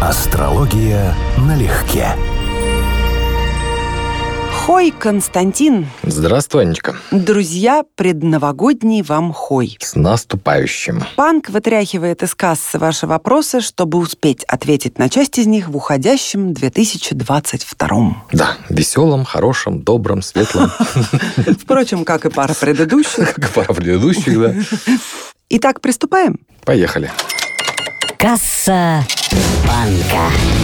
Астрология налегке. Хой, Константин. Здравствуй, Анечка. Друзья, предновогодний вам хой. С наступающим. Банк вытряхивает из кассы ваши вопросы, чтобы успеть ответить на часть из них в уходящем 2022. Да, веселом, хорошем, добром, светлом. Впрочем, как и пара предыдущих. Как и пара предыдущих, да. Итак, приступаем? Поехали. Касса банка.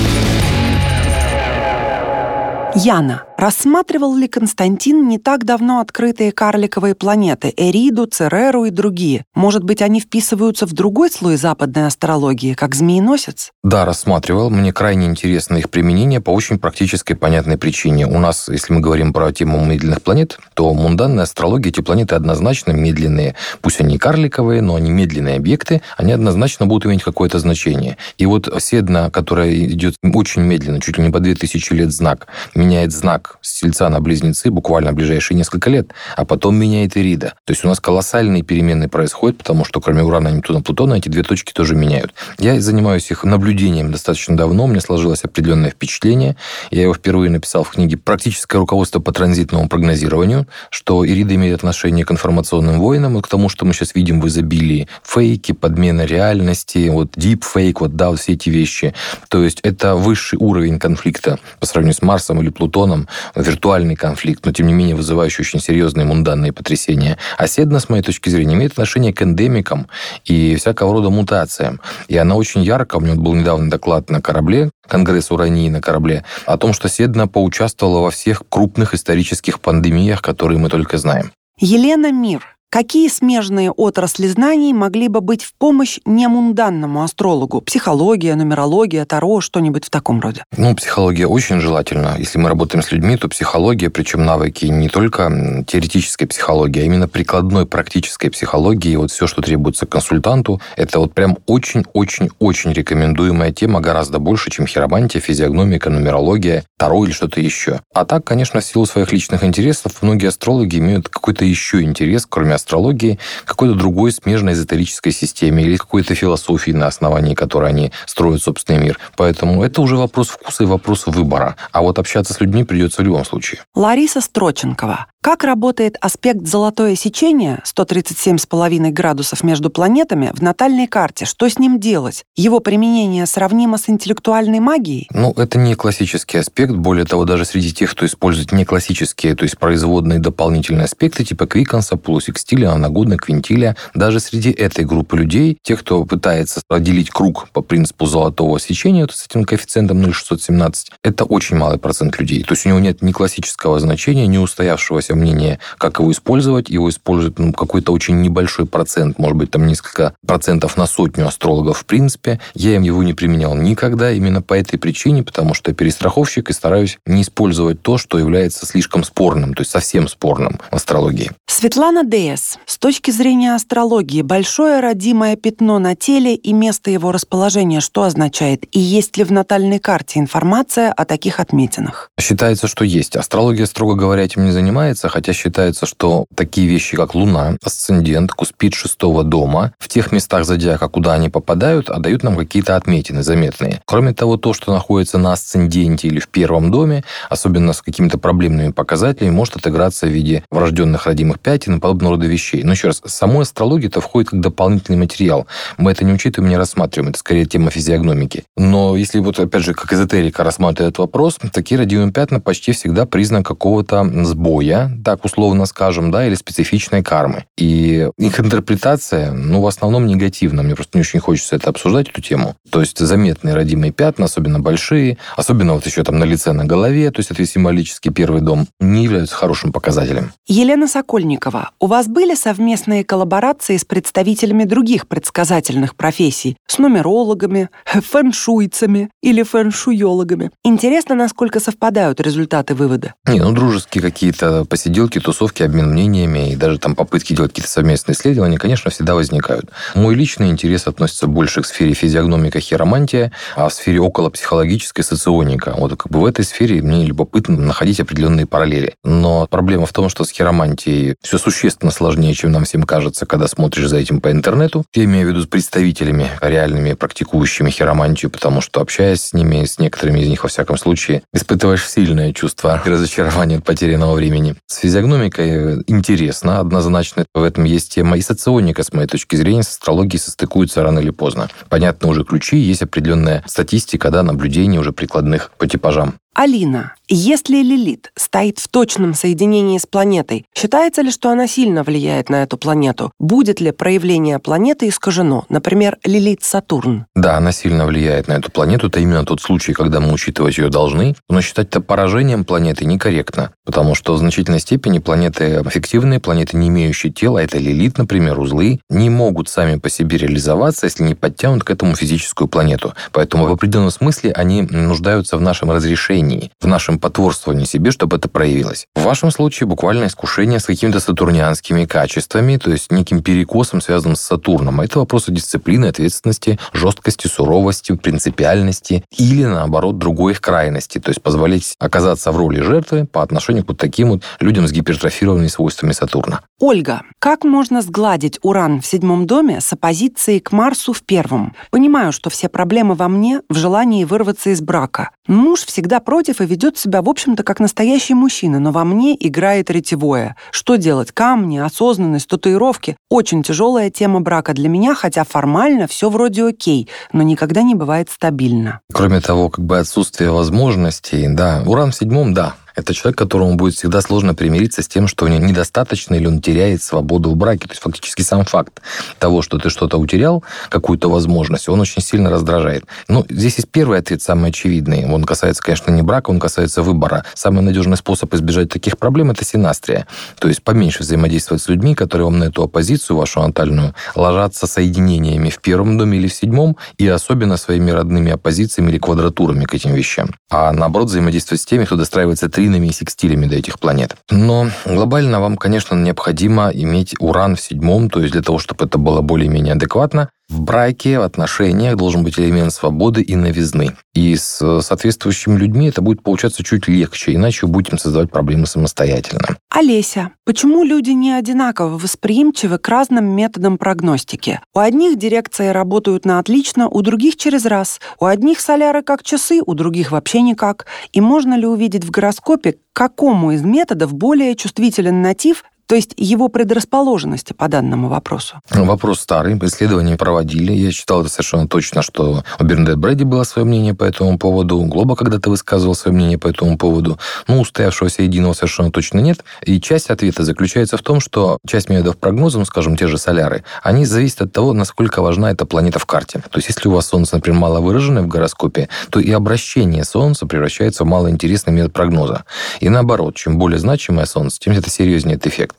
Яна, рассматривал ли Константин не так давно открытые карликовые планеты Эриду, Цереру и другие? Может быть, они вписываются в другой слой западной астрологии, как змееносец? Да, рассматривал. Мне крайне интересно их применение по очень практической понятной причине. У нас, если мы говорим про тему медленных планет, то мунданная астрология эти планеты однозначно медленные. Пусть они карликовые, но они медленные объекты, они однозначно будут иметь какое-то значение. И вот Седна, которая идет очень медленно, чуть ли не по 2000 лет знак, меняет знак с Тельца на Близнецы буквально в ближайшие несколько лет, а потом меняет Ирида. То есть у нас колоссальные перемены происходят, потому что кроме Урана, Нептуна, Плутона эти две точки тоже меняют. Я занимаюсь их наблюдением достаточно давно, мне сложилось определенное впечатление. Я его впервые написал в книге «Практическое руководство по транзитному прогнозированию», что Ирида имеет отношение к информационным войнам и к тому, что мы сейчас видим в изобилии. Фейки, подмена реальности, вот deep вот да, все эти вещи. То есть это высший уровень конфликта по сравнению с Марсом или Плутоном виртуальный конфликт, но тем не менее вызывающий очень серьезные мунданные потрясения. А Седна, с моей точки зрения, имеет отношение к эндемикам и всякого рода мутациям. И она очень ярко, у меня был недавно доклад на корабле, Конгресс Урании на корабле, о том, что Седна поучаствовала во всех крупных исторических пандемиях, которые мы только знаем. Елена Мир. Какие смежные отрасли знаний могли бы быть в помощь немунданному астрологу? Психология, нумерология, таро, что-нибудь в таком роде? Ну, психология очень желательно. Если мы работаем с людьми, то психология, причем навыки не только теоретической психологии, а именно прикладной практической психологии. Вот все, что требуется консультанту, это вот прям очень-очень-очень рекомендуемая тема, гораздо больше, чем хиромантия, физиогномика, нумерология, таро или что-то еще. А так, конечно, в силу своих личных интересов, многие астрологи имеют какой-то еще интерес, кроме астрологии, какой-то другой смежной эзотерической системе или какой-то философии, на основании которой они строят собственный мир. Поэтому это уже вопрос вкуса и вопрос выбора. А вот общаться с людьми придется в любом случае. Лариса Строченкова. Как работает аспект «золотое сечение» 137,5 градусов между планетами в натальной карте? Что с ним делать? Его применение сравнимо с интеллектуальной магией? Ну, это не классический аспект. Более того, даже среди тех, кто использует не классические, то есть производные дополнительные аспекты, типа квиконса, полусекстиля, анагодна, квинтиля, даже среди этой группы людей, тех, кто пытается отделить круг по принципу золотого сечения, то с этим коэффициентом 0,617, это очень малый процент людей. То есть у него нет ни классического значения, ни устоявшегося мнение, как его использовать. Его использует ну, какой-то очень небольшой процент, может быть, там несколько процентов на сотню астрологов в принципе. Я им его не применял никогда именно по этой причине, потому что я перестраховщик и стараюсь не использовать то, что является слишком спорным, то есть совсем спорным в астрологии. Светлана Д.С. С точки зрения астрологии, большое родимое пятно на теле и место его расположения что означает? И есть ли в натальной карте информация о таких отметинах? Считается, что есть. Астрология, строго говоря, этим не занимается, считается, хотя считается, что такие вещи, как Луна, асцендент, куспид шестого дома, в тех местах зодиака, куда они попадают, отдают нам какие-то отметины заметные. Кроме того, то, что находится на асценденте или в первом доме, особенно с какими-то проблемными показателями, может отыграться в виде врожденных родимых пятен и подобного рода вещей. Но еще раз, самой астрологии это входит как дополнительный материал. Мы это не учитываем, не рассматриваем. Это скорее тема физиогномики. Но если вот, опять же, как эзотерика рассматривает этот вопрос, такие родимые пятна почти всегда признак какого-то сбоя, так условно скажем, да, или специфичной кармы. И их интерпретация, ну, в основном негативна. Мне просто не очень хочется это обсуждать, эту тему. То есть заметные родимые пятна, особенно большие, особенно вот еще там на лице, на голове, то есть это символический первый дом, не являются хорошим показателем. Елена Сокольникова, у вас были совместные коллаборации с представителями других предсказательных профессий, с нумерологами, фэншуйцами или фэншуйологами? Интересно, насколько совпадают результаты вывода? Не, ну, дружеские какие-то посиделки, тусовки, обмен мнениями и даже там попытки делать какие-то совместные исследования, конечно, всегда возникают. Мой личный интерес относится больше к сфере физиогномика, хиромантия, а в сфере около психологической соционика. Вот как бы в этой сфере мне любопытно находить определенные параллели. Но проблема в том, что с хиромантией все существенно сложнее, чем нам всем кажется, когда смотришь за этим по интернету. Я имею в виду с представителями реальными, практикующими хиромантию, потому что общаясь с ними, с некоторыми из них, во всяком случае, испытываешь сильное чувство разочарования от потерянного времени. С физиогномикой интересно, однозначно. В этом есть тема. И соционика, с моей точки зрения, с астрологией состыкуются рано или поздно. Понятно уже ключи, есть определенная статистика, да, наблюдений уже прикладных по типажам. Алина, если Лилит стоит в точном соединении с планетой, считается ли, что она сильно влияет на эту планету? Будет ли проявление планеты искажено? Например, Лилит-Сатурн? Да, она сильно влияет на эту планету. Это именно тот случай, когда мы учитывать ее должны. Но считать это поражением планеты некорректно, потому что в значительной степени планеты эффективные, планеты, не имеющие тела, это Лилит, например, узлы, не могут сами по себе реализоваться, если не подтянут к этому физическую планету. Поэтому в определенном смысле они нуждаются в нашем разрешении искушении, в нашем потворствовании себе, чтобы это проявилось. В вашем случае буквально искушение с какими-то сатурнианскими качествами, то есть неким перекосом, связанным с Сатурном. Это вопросы дисциплины, ответственности, жесткости, суровости, принципиальности или, наоборот, другой их крайности, то есть позволить оказаться в роли жертвы по отношению к вот таким вот людям с гипертрофированными свойствами Сатурна. Ольга, как можно сгладить Уран в седьмом доме с оппозицией к Марсу в первом? Понимаю, что все проблемы во мне в желании вырваться из брака. Муж всегда против и ведет себя, в общем-то, как настоящий мужчина, но во мне играет ретевое. Что делать? Камни, осознанность, татуировки. Очень тяжелая тема брака для меня, хотя формально все вроде окей, но никогда не бывает стабильно. Кроме того, как бы отсутствие возможностей, да, уран в седьмом, да, это человек, которому будет всегда сложно примириться с тем, что у него недостаточно или он теряет свободу в браке. То есть фактически сам факт того, что ты что-то утерял, какую-то возможность, он очень сильно раздражает. Ну, здесь есть первый ответ, самый очевидный. Он касается, конечно, не брака, он касается выбора. Самый надежный способ избежать таких проблем – это синастрия. То есть поменьше взаимодействовать с людьми, которые вам на эту оппозицию, вашу натальную, ложатся соединениями в первом доме или в седьмом, и особенно своими родными оппозициями или квадратурами к этим вещам. А наоборот, взаимодействовать с теми, кто достраивается три тринами и секстилями до этих планет. Но глобально вам, конечно, необходимо иметь уран в седьмом, то есть для того, чтобы это было более-менее адекватно, в браке, в отношениях должен быть элемент свободы и новизны. И с соответствующими людьми это будет получаться чуть легче, иначе вы будете создавать проблемы самостоятельно. Олеся, почему люди не одинаково восприимчивы к разным методам прогностики? У одних дирекции работают на отлично, у других через раз. У одних соляры как часы, у других вообще никак. И можно ли увидеть в гороскопе, к какому из методов более чувствителен натив то есть его предрасположенности по данному вопросу? Вопрос старый, исследования проводили. Я считал это совершенно точно, что у Бернадет Брэди было свое мнение по этому поводу, Глоба когда-то высказывал свое мнение по этому поводу. Ну, устоявшегося единого совершенно точно нет. И часть ответа заключается в том, что часть методов прогноза, скажем, те же соляры, они зависят от того, насколько важна эта планета в карте. То есть, если у вас Солнце, например, мало выраженное в гороскопе, то и обращение Солнца превращается в малоинтересный метод прогноза. И наоборот, чем более значимое Солнце, тем это серьезнее этот эффект.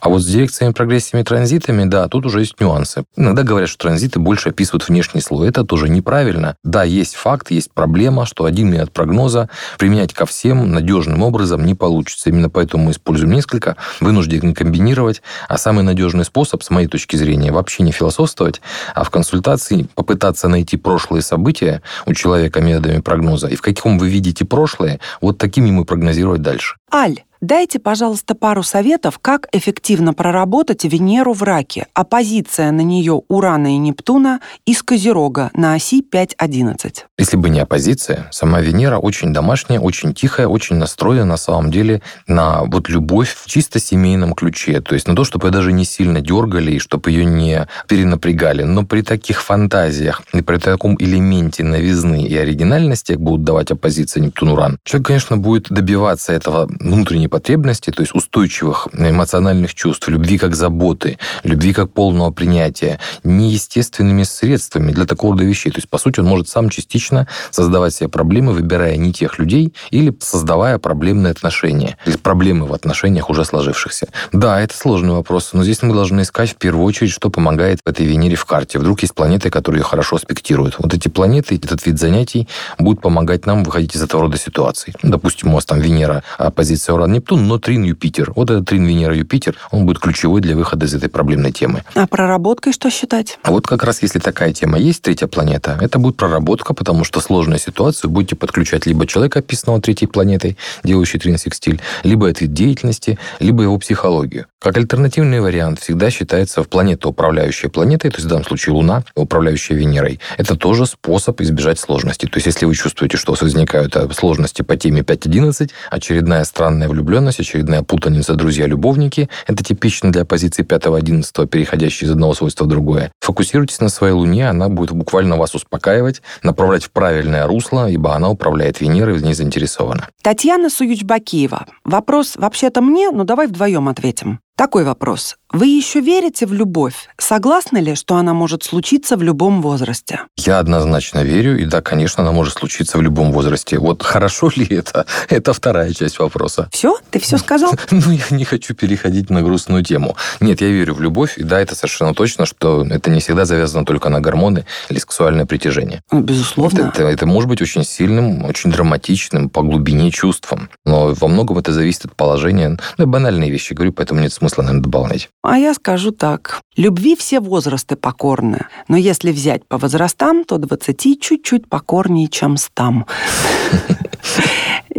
А вот с дирекциями, прогрессиями, транзитами, да, тут уже есть нюансы. Иногда говорят, что транзиты больше описывают внешний слой. Это тоже неправильно. Да, есть факт, есть проблема, что один метод прогноза применять ко всем надежным образом не получится. Именно поэтому мы используем несколько, вынуждены комбинировать. А самый надежный способ, с моей точки зрения, вообще не философствовать, а в консультации попытаться найти прошлые события у человека методами прогноза. И в каком вы видите прошлое, вот такими мы прогнозировать дальше. Аль, Дайте, пожалуйста, пару советов, как эффективно проработать Венеру в раке. Оппозиция на нее Урана и Нептуна из Козерога на оси 5.11. Если бы не оппозиция, сама Венера очень домашняя, очень тихая, очень настроена на самом деле на вот любовь в чисто семейном ключе. То есть на то, чтобы ее даже не сильно дергали и чтобы ее не перенапрягали. Но при таких фантазиях и при таком элементе новизны и оригинальности, как будут давать оппозиция Нептун-Уран, человек, конечно, будет добиваться этого внутренней потребностей, то есть устойчивых эмоциональных чувств, любви как заботы, любви как полного принятия, неестественными средствами для такого рода вещей. То есть, по сути, он может сам частично создавать себе проблемы, выбирая не тех людей или создавая проблемные отношения, или проблемы в отношениях уже сложившихся. Да, это сложный вопрос, но здесь мы должны искать в первую очередь, что помогает этой Венере в карте. Вдруг есть планеты, которые ее хорошо аспектируют. Вот эти планеты, этот вид занятий будет помогать нам выходить из этого рода ситуаций. Допустим, у вас там Венера, а позиция Уран Нептун, но трин Юпитер. Вот этот трин Венера-Юпитер, он будет ключевой для выхода из этой проблемной темы. А проработкой что считать? А вот как раз если такая тема есть, третья планета, это будет проработка, потому что сложную ситуацию будете подключать либо человека, описанного третьей планетой, делающий трин секстиль, либо этой деятельности, либо его психологию. Как альтернативный вариант всегда считается в планета, управляющая планетой, то есть в данном случае Луна, управляющая Венерой. Это тоже способ избежать сложностей. То есть если вы чувствуете, что возникают э, сложности по теме 5.11, очередная странная влюбленность, очередная путаница друзья-любовники, это типично для позиции 5.11, переходящей из одного свойства в другое. Фокусируйтесь на своей Луне, она будет буквально вас успокаивать, направлять в правильное русло, ибо она управляет Венерой, в ней заинтересована. Татьяна Суюч-Бакиева. Вопрос вообще-то мне, но давай вдвоем ответим. Такой вопрос. Вы еще верите в любовь? Согласны ли, что она может случиться в любом возрасте? Я однозначно верю, и да, конечно, она может случиться в любом возрасте. Вот хорошо ли это? Это вторая часть вопроса. Все? Ты все сказал? Ну, я не хочу переходить на грустную тему. Нет, я верю в любовь, и да, это совершенно точно, что это не всегда завязано только на гормоны или сексуальное притяжение. Ну, безусловно. Это, это, может быть очень сильным, очень драматичным по глубине чувством. Но во многом это зависит от положения. Ну, банальные вещи говорю, поэтому нет смысла, наверное, добавлять. А я скажу так. Любви все возрасты покорны, но если взять по возрастам, то 20 чуть-чуть покорнее, чем стам.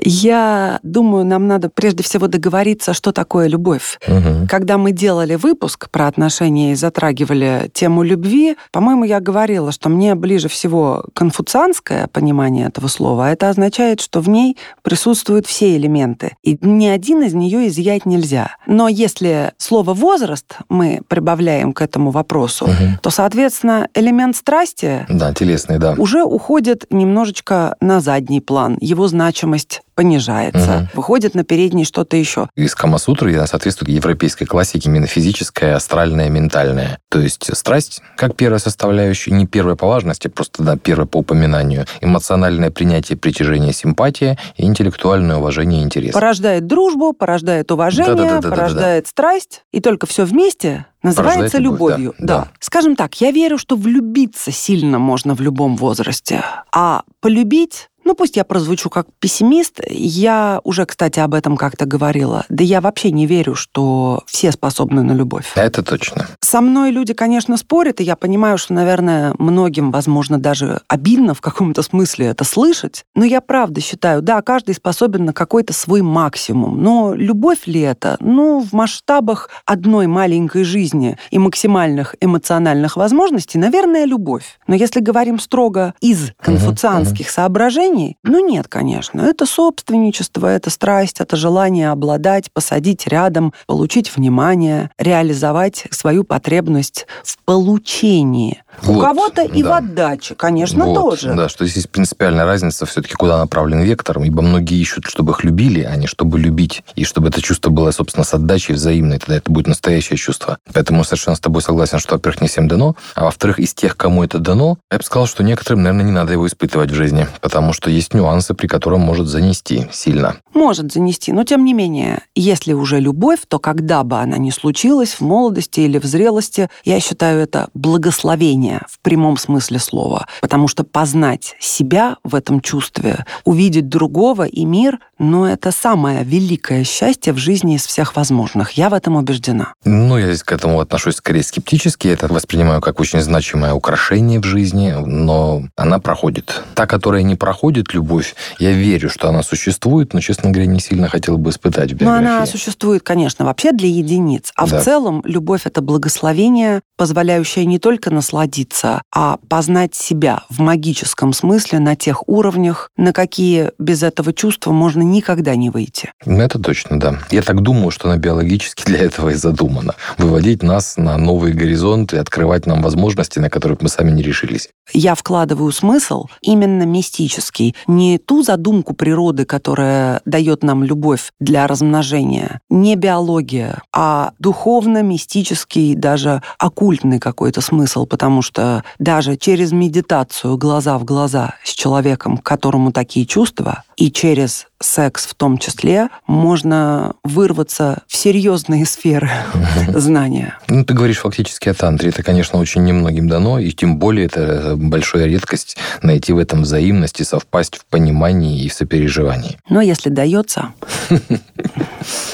Я думаю, нам надо прежде всего договориться, что такое любовь. Угу. Когда мы делали выпуск про отношения и затрагивали тему любви, по-моему, я говорила, что мне ближе всего конфуцианское понимание этого слова. Это означает, что в ней присутствуют все элементы, и ни один из нее изъять нельзя. Но если слово возраст мы прибавляем к этому вопросу, Угу. то, соответственно, элемент страсти Да, телесный, да. уже уходит немножечко на задний план. Его значимость понижается. Мгм. Выходит на передний что-то еще. Из Камасутры она соответствует европейской классике именно физическая, астральная, ментальная. То есть страсть, как первая составляющая, не первая по важности, просто да, первая по упоминанию. Эмоциональное принятие, притяжение, симпатия и интеллектуальное уважение и интерес. Порождает дружбу, порождает уважение, Да-да-да-да-да-да. порождает страсть. И только все вместе называется любовь, любовью. да, да. Скажем так, я верю, что влюбиться сильно можно в любом возрасте. А полюбить ну, пусть я прозвучу как пессимист, я уже, кстати, об этом как-то говорила. Да я вообще не верю, что все способны на любовь. Это точно. Со мной люди, конечно, спорят, и я понимаю, что, наверное, многим, возможно, даже обидно в каком-то смысле это слышать. Но я правда считаю, да, каждый способен на какой-то свой максимум. Но любовь ли это? Ну, в масштабах одной маленькой жизни и максимальных эмоциональных возможностей, наверное, любовь. Но если говорим строго из конфуцианских соображений, ну нет, конечно. Это собственничество, это страсть, это желание обладать, посадить рядом, получить внимание, реализовать свою потребность в получении. У Вот, кого-то и в да. отдаче, конечно, Вот, тоже. Да, что здесь есть принципиальная разница все-таки, куда направлен вектор, ибо многие ищут, чтобы их любили, а не чтобы любить, и чтобы это чувство было, собственно, с отдачей взаимной, тогда это будет настоящее чувство. Поэтому совершенно с тобой согласен, что, во-первых, не всем дано, а во-вторых, из тех, кому это дано, я бы сказал, что некоторым, наверное, не надо его испытывать в жизни, потому что есть нюансы, при котором может занести сильно. Может занести, но тем не менее, если уже любовь, то когда бы она ни случилась, в молодости или в зрелости, я считаю это благословение в прямом смысле слова. Потому что познать себя в этом чувстве, увидеть другого и мир, ну, это самое великое счастье в жизни из всех возможных. Я в этом убеждена. Ну, я здесь к этому отношусь скорее скептически. Я это воспринимаю как очень значимое украшение в жизни, но она проходит. Та, которая не проходит, любовь, я верю, что она существует, но, честно говоря, не сильно хотел бы испытать в Но она существует, конечно, вообще для единиц. А Да. в целом любовь — это благословение, позволяющее не только насладиться, а познать себя в магическом смысле на тех уровнях, на какие без этого чувства можно никогда не выйти. Ну, Это точно, да. Я так думаю, что она биологически для этого и задумана. Выводить нас на новые горизонты, открывать нам возможности, на которые мы сами не решились. Я вкладываю смысл именно мистический, не ту задумку природы, которая дает нам любовь для размножения, не биология, а духовно-мистический, даже оккультный какой-то смысл, потому что даже через медитацию глаза в глаза с человеком, которому такие чувства, и через секс в том числе, можно вырваться в серьезные сферы знания. Ну, ты говоришь фактически о тантре. Это, конечно, очень немногим дано, и тем более это большая редкость найти в этом взаимность и совпасть в понимании и в сопереживании. Но если дается...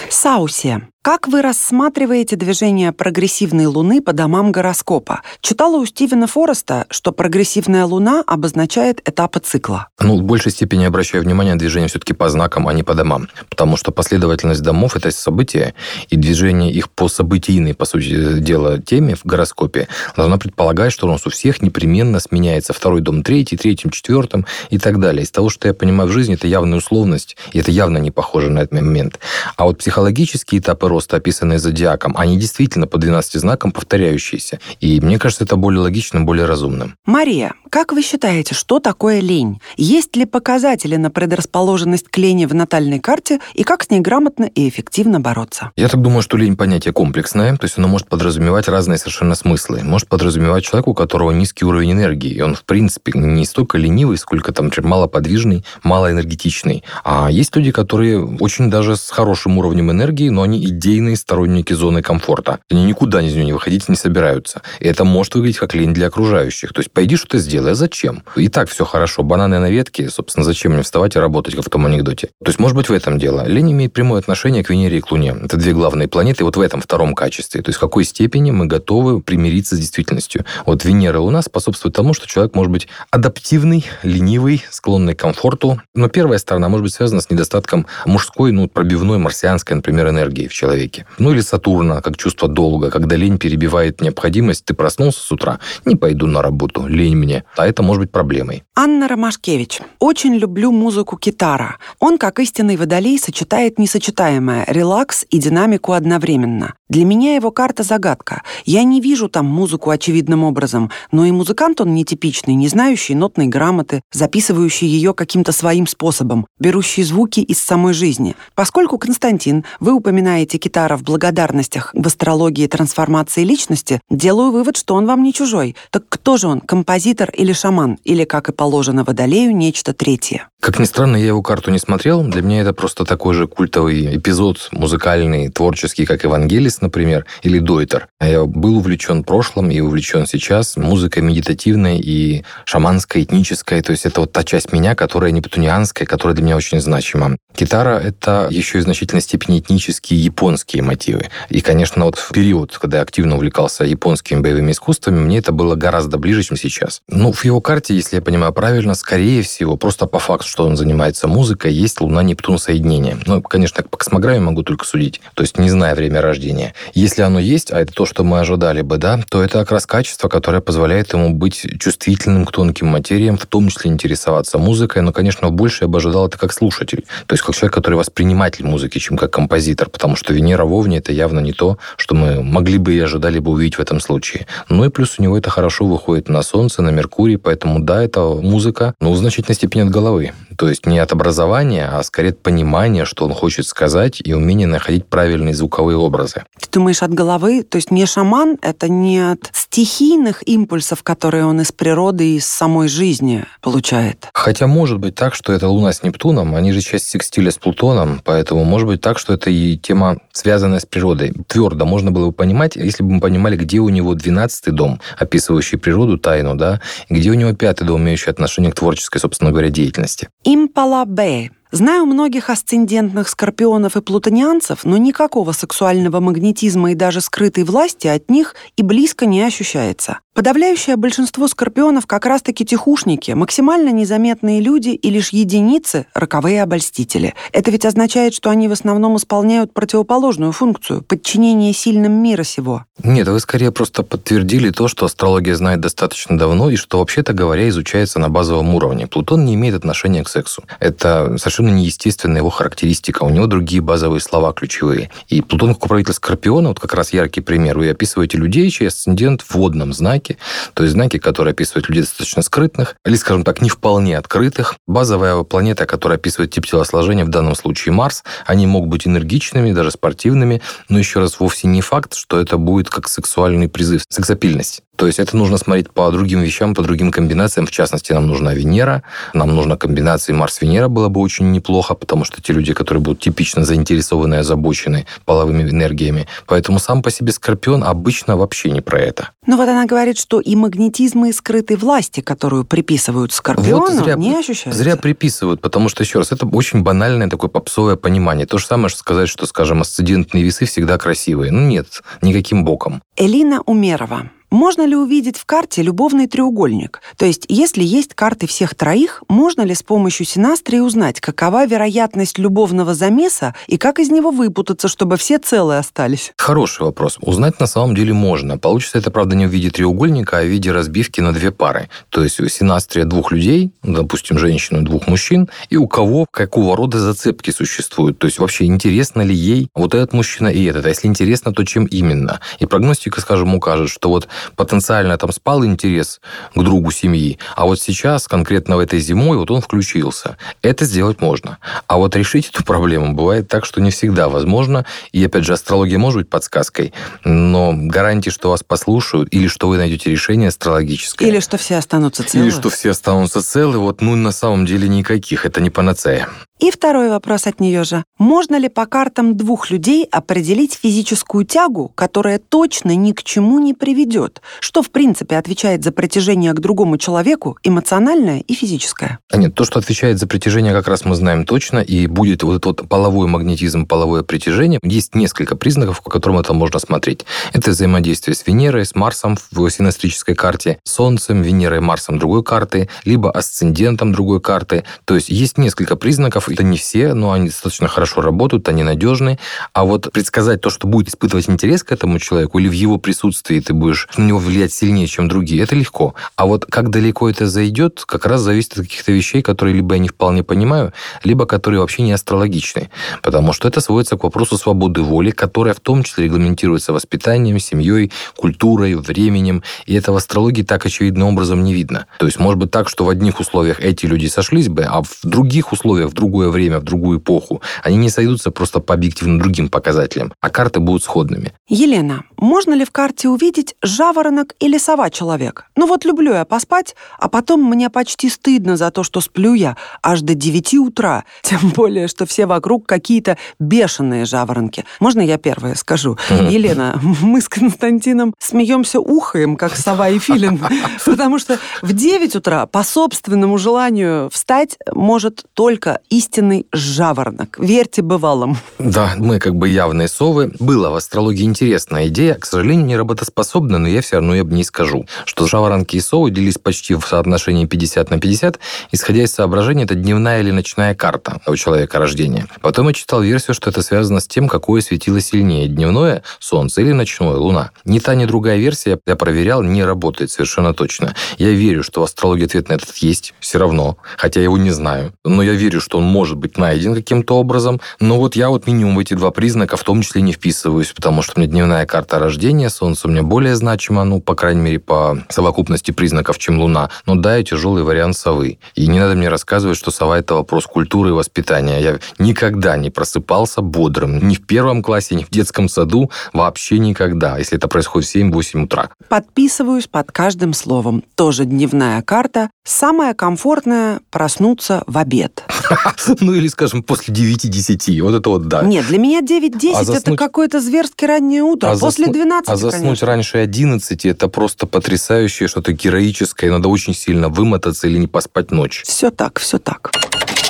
Саусе. Как вы рассматриваете движение прогрессивной Луны по домам гороскопа? Читала у Стивена Фореста, что прогрессивная Луна обозначает этапы цикла. Ну, в большей степени обращаю внимание на движение все-таки по знакам, а не по домам. Потому что последовательность домов – это события, и движение их по событийной, по сути дела, теме в гороскопе должно предполагать, что у нас у всех непременно сменяется второй дом третий, третьим, четвертым и так далее. Из того, что я понимаю в жизни, это явная условность, и это явно не похоже на этот момент. А вот психологические этапы роста, описанные зодиаком, они действительно по 12 знакам повторяющиеся. И мне кажется, это более логичным, более разумным. Мария, как вы считаете, что такое лень? Есть ли показатели на предрасположенность к лени в натальной карте и как с ней грамотно и эффективно бороться? Я так думаю, что лень понятие комплексное, то есть оно может подразумевать разные совершенно смыслы. Может подразумевать человека, у которого низкий уровень энергии, и он, в принципе, не столько ленивый, сколько там малоподвижный, малоэнергетичный. А есть люди, которые очень даже с хорошим уровнем энергии, но они идейные сторонники зоны комфорта. Они никуда из нее не выходить не собираются. И это может выглядеть как лень для окружающих. То есть пойди что-то сделай, а зачем? И так все хорошо. Бананы на ветке, собственно, зачем мне вставать и работать, как в том анекдоте? То есть, может быть, в этом дело. Лень имеет прямое отношение к Венере и к Луне. Это две главные планеты вот в этом втором качестве. То есть, в какой степени мы готовы примириться с действительностью. Вот Венера и Луна способствуют тому, что человек может быть адаптивный, ленивый, склонный к комфорту. Но первая сторона может быть связана с недостатком мужской, ну, пробивной марсианской, например, энергии в человеке. Ну, или Сатурна, как чувство долга, когда лень перебивает необходимость. Ты проснулся с утра, не пойду на работу, лень мне. А это может быть проблемой. Анна Ромашкевич. Очень люблю музыку китара. Он, как истинный водолей, сочетает несочетаемое – релакс и динамику одновременно. Для меня его карта – загадка. Я не вижу там музыку очевидным образом, но и музыкант он нетипичный, не знающий нотной грамоты, записывающий ее каким-то своим способом, берущий звуки из самой жизни. Поскольку, Константин, вы упоминаете китара в благодарностях в астрологии трансформации личности, делаю вывод, что он вам не чужой. Так кто же он, композитор или шаман? Или, как и положено водолею, нечто третье? Как ни странно, я его карту не смотрел. Для меня это просто такой же культовый эпизод, музыкальный, творческий, как Евангелис, например, или Дойтер. А я был увлечен прошлым и увлечен сейчас музыкой медитативной и шаманской, этнической. То есть это вот та часть меня, которая не петунианская, которая для меня очень значима. Гитара — это еще и в значительной степени этнические японские мотивы. И, конечно, вот в период, когда я активно увлекался японскими боевыми искусствами, мне это было гораздо ближе, чем сейчас. Ну, в его карте, если я понимаю правильно, скорее всего, просто по факту, что он занимается музыкой, есть Луна-Нептун соединение. Ну, конечно, по космограмме могу только судить, то есть не зная время рождения. Если оно есть, а это то, что мы ожидали бы, да, то это как раз качество, которое позволяет ему быть чувствительным к тонким материям, в том числе интересоваться музыкой, но, конечно, больше я бы ожидал это как слушатель, то есть как человек, который восприниматель музыки, чем как композитор, потому что Венера в Овне это явно не то, что мы могли бы и ожидали бы увидеть в этом случае. Ну и плюс у него это хорошо выходит на Солнце, на Меркурий, поэтому да, это музыка, но в значительной степени от головы. То есть не от образования, а скорее от понимания, что он хочет сказать, и умение находить правильные звуковые образы. Ты думаешь от головы? То есть не шаман, это не от стихийных импульсов, которые он из природы и из самой жизни получает? Хотя может быть так, что это Луна с Нептуном, они же часть секстиля с Плутоном, поэтому может быть так, что это и тема, связанная с природой. Твердо можно было бы понимать, если бы мы понимали, где у него 12-й дом, описывающий природу, тайну, да, и где у него пятый дом, имеющий отношение к творческой, собственно говоря, деятельности. Impala B Знаю многих асцендентных скорпионов и плутонианцев, но никакого сексуального магнетизма и даже скрытой власти от них и близко не ощущается. Подавляющее большинство скорпионов как раз-таки тихушники, максимально незаметные люди и лишь единицы – роковые обольстители. Это ведь означает, что они в основном исполняют противоположную функцию – подчинение сильным мира сего. Нет, вы скорее просто подтвердили то, что астрология знает достаточно давно и что, вообще-то говоря, изучается на базовом уровне. Плутон не имеет отношения к сексу. Это совершенно совершенно неестественная его характеристика. У него другие базовые слова ключевые. И Плутон как управитель Скорпиона, вот как раз яркий пример. Вы описываете людей, чей асцендент в водном знаке, то есть знаки, которые описывают людей достаточно скрытных, или, скажем так, не вполне открытых. Базовая планета, которая описывает тип телосложения, в данном случае Марс, они могут быть энергичными, даже спортивными, но еще раз, вовсе не факт, что это будет как сексуальный призыв, сексапильность. То есть это нужно смотреть по другим вещам, по другим комбинациям. В частности, нам нужна Венера, нам нужна комбинация Марс-Венера было бы очень неплохо, потому что те люди, которые будут типично заинтересованы и озабочены половыми энергиями. Поэтому сам по себе Скорпион обычно вообще не про это. Но вот она говорит, что и магнетизм, и скрытой власти, которую приписывают Скорпиону, вот зря, не ощущаются. Зря приписывают, потому что, еще раз, это очень банальное такое попсовое понимание. То же самое, что сказать, что, скажем, асцендентные весы всегда красивые. Ну нет, никаким боком. Элина Умерова, можно ли увидеть в карте любовный треугольник? То есть, если есть карты всех троих, можно ли с помощью синастрии узнать, какова вероятность любовного замеса и как из него выпутаться, чтобы все целые остались? Хороший вопрос. Узнать на самом деле можно. Получится это, правда, не в виде треугольника, а в виде разбивки на две пары. То есть, синастрия двух людей, допустим, женщину и двух мужчин, и у кого какого рода зацепки существуют. То есть, вообще, интересно ли ей вот этот мужчина и этот? А если интересно, то чем именно? И прогностика, скажем, укажет, что вот потенциально там спал интерес к другу семьи, а вот сейчас, конкретно в этой зимой, вот он включился. Это сделать можно. А вот решить эту проблему бывает так, что не всегда возможно. И, опять же, астрология может быть подсказкой, но гарантии, что вас послушают, или что вы найдете решение астрологическое. Или что все останутся целы. Или что все останутся целы, вот, ну, на самом деле никаких. Это не панацея. И второй вопрос от нее же. Можно ли по картам двух людей определить физическую тягу, которая точно ни к чему не приведет? Что, в принципе, отвечает за притяжение к другому человеку, эмоциональное и физическое? А нет, то, что отвечает за притяжение, как раз мы знаем точно, и будет вот этот половой магнетизм, половое притяжение. Есть несколько признаков, по которым это можно смотреть. Это взаимодействие с Венерой, с Марсом в синастрической карте, Солнцем, Венерой, Марсом другой карты, либо асцендентом другой карты. То есть есть несколько признаков, это не все, но они достаточно хорошо работают, они надежны. А вот предсказать то, что будет испытывать интерес к этому человеку, или в его присутствии ты будешь на него влиять сильнее, чем другие, это легко. А вот как далеко это зайдет, как раз зависит от каких-то вещей, которые либо я не вполне понимаю, либо которые вообще не астрологичны. Потому что это сводится к вопросу свободы воли, которая в том числе регламентируется воспитанием, семьей, культурой, временем. И это в астрологии так очевидным образом не видно. То есть может быть так, что в одних условиях эти люди сошлись бы, а в других условиях, в другой другое время, в другую эпоху, они не сойдутся просто по объективно другим показателям, а карты будут сходными. Елена, можно ли в карте увидеть жаворонок или сова-человек? Ну вот люблю я поспать, а потом мне почти стыдно за то, что сплю я аж до 9 утра. Тем более, что все вокруг какие-то бешеные жаворонки. Можно я первое скажу? Елена, мы с Константином смеемся ухаем, как сова и филин, потому что в 9 утра по собственному желанию встать может только истинный истинный жаворонок. Верьте бывалым. Да, мы как бы явные совы. Была в астрологии интересная идея, к сожалению, не работоспособна, но я все равно об ней скажу, что жаворонки и совы делились почти в соотношении 50 на 50, исходя из соображения, это дневная или ночная карта у человека рождения. Потом я читал версию, что это связано с тем, какое светило сильнее, дневное Солнце или ночное Луна. Ни та, ни другая версия, я проверял, не работает совершенно точно. Я верю, что в астрологии ответ на этот есть, все равно, хотя я его не знаю. Но я верю, что он может может быть найден каким-то образом. Но вот я вот минимум в эти два признака в том числе не вписываюсь, потому что у меня дневная карта рождения, Солнце у меня более значимо, ну, по крайней мере, по совокупности признаков, чем Луна. Но да, я тяжелый вариант совы. И не надо мне рассказывать, что сова – это вопрос культуры и воспитания. Я никогда не просыпался бодрым. Ни в первом классе, ни в детском саду. Вообще никогда, если это происходит в 7-8 утра. Подписываюсь под каждым словом. Тоже дневная карта. Самое комфортное – проснуться в обед. Ну, или, скажем, после 9-10. Вот это вот да. Нет, для меня 9-10 а заснуть... это какое-то зверски раннее утро. А после засну... 12, А заснуть конечно. раньше 11 это просто потрясающее, что-то героическое. Надо очень сильно вымотаться или не поспать ночь. Все так, все так.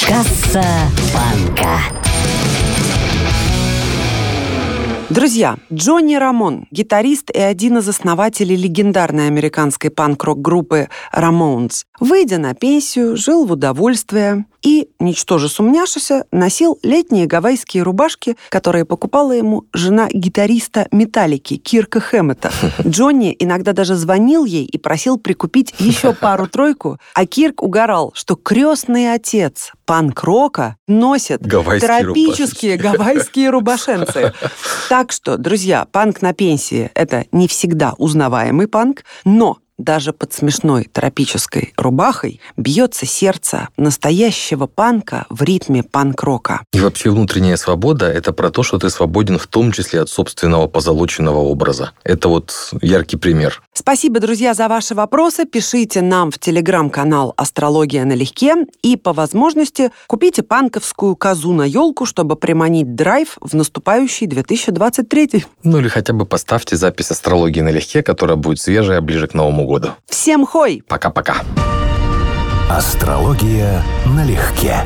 Касса банка. Друзья, Джонни Рамон, гитарист и один из основателей легендарной американской панк-рок группы Ramones, выйдя на пенсию, жил в удовольствие и, ничтоже сумняшися, носил летние гавайские рубашки, которые покупала ему жена гитариста Металлики Кирка Хэммета. Джонни иногда даже звонил ей и просил прикупить еще пару-тройку, а Кирк угорал, что крестный отец панк-рока носят Гавайские тропические гавайские рубашенцы. Так что, друзья, панк на пенсии – это не всегда узнаваемый панк, но даже под смешной тропической рубахой бьется сердце настоящего панка в ритме панк-рока. И вообще внутренняя свобода – это про то, что ты свободен в том числе от собственного позолоченного образа. Это вот яркий пример. Спасибо, друзья, за ваши вопросы. Пишите нам в телеграм-канал «Астрология налегке» и, по возможности, купите панковскую козу на елку, чтобы приманить драйв в наступающий 2023. Ну или хотя бы поставьте запись «Астрологии налегке», которая будет свежая ближе к Новому году. Всем хой! Пока-пока. Астрология налегке.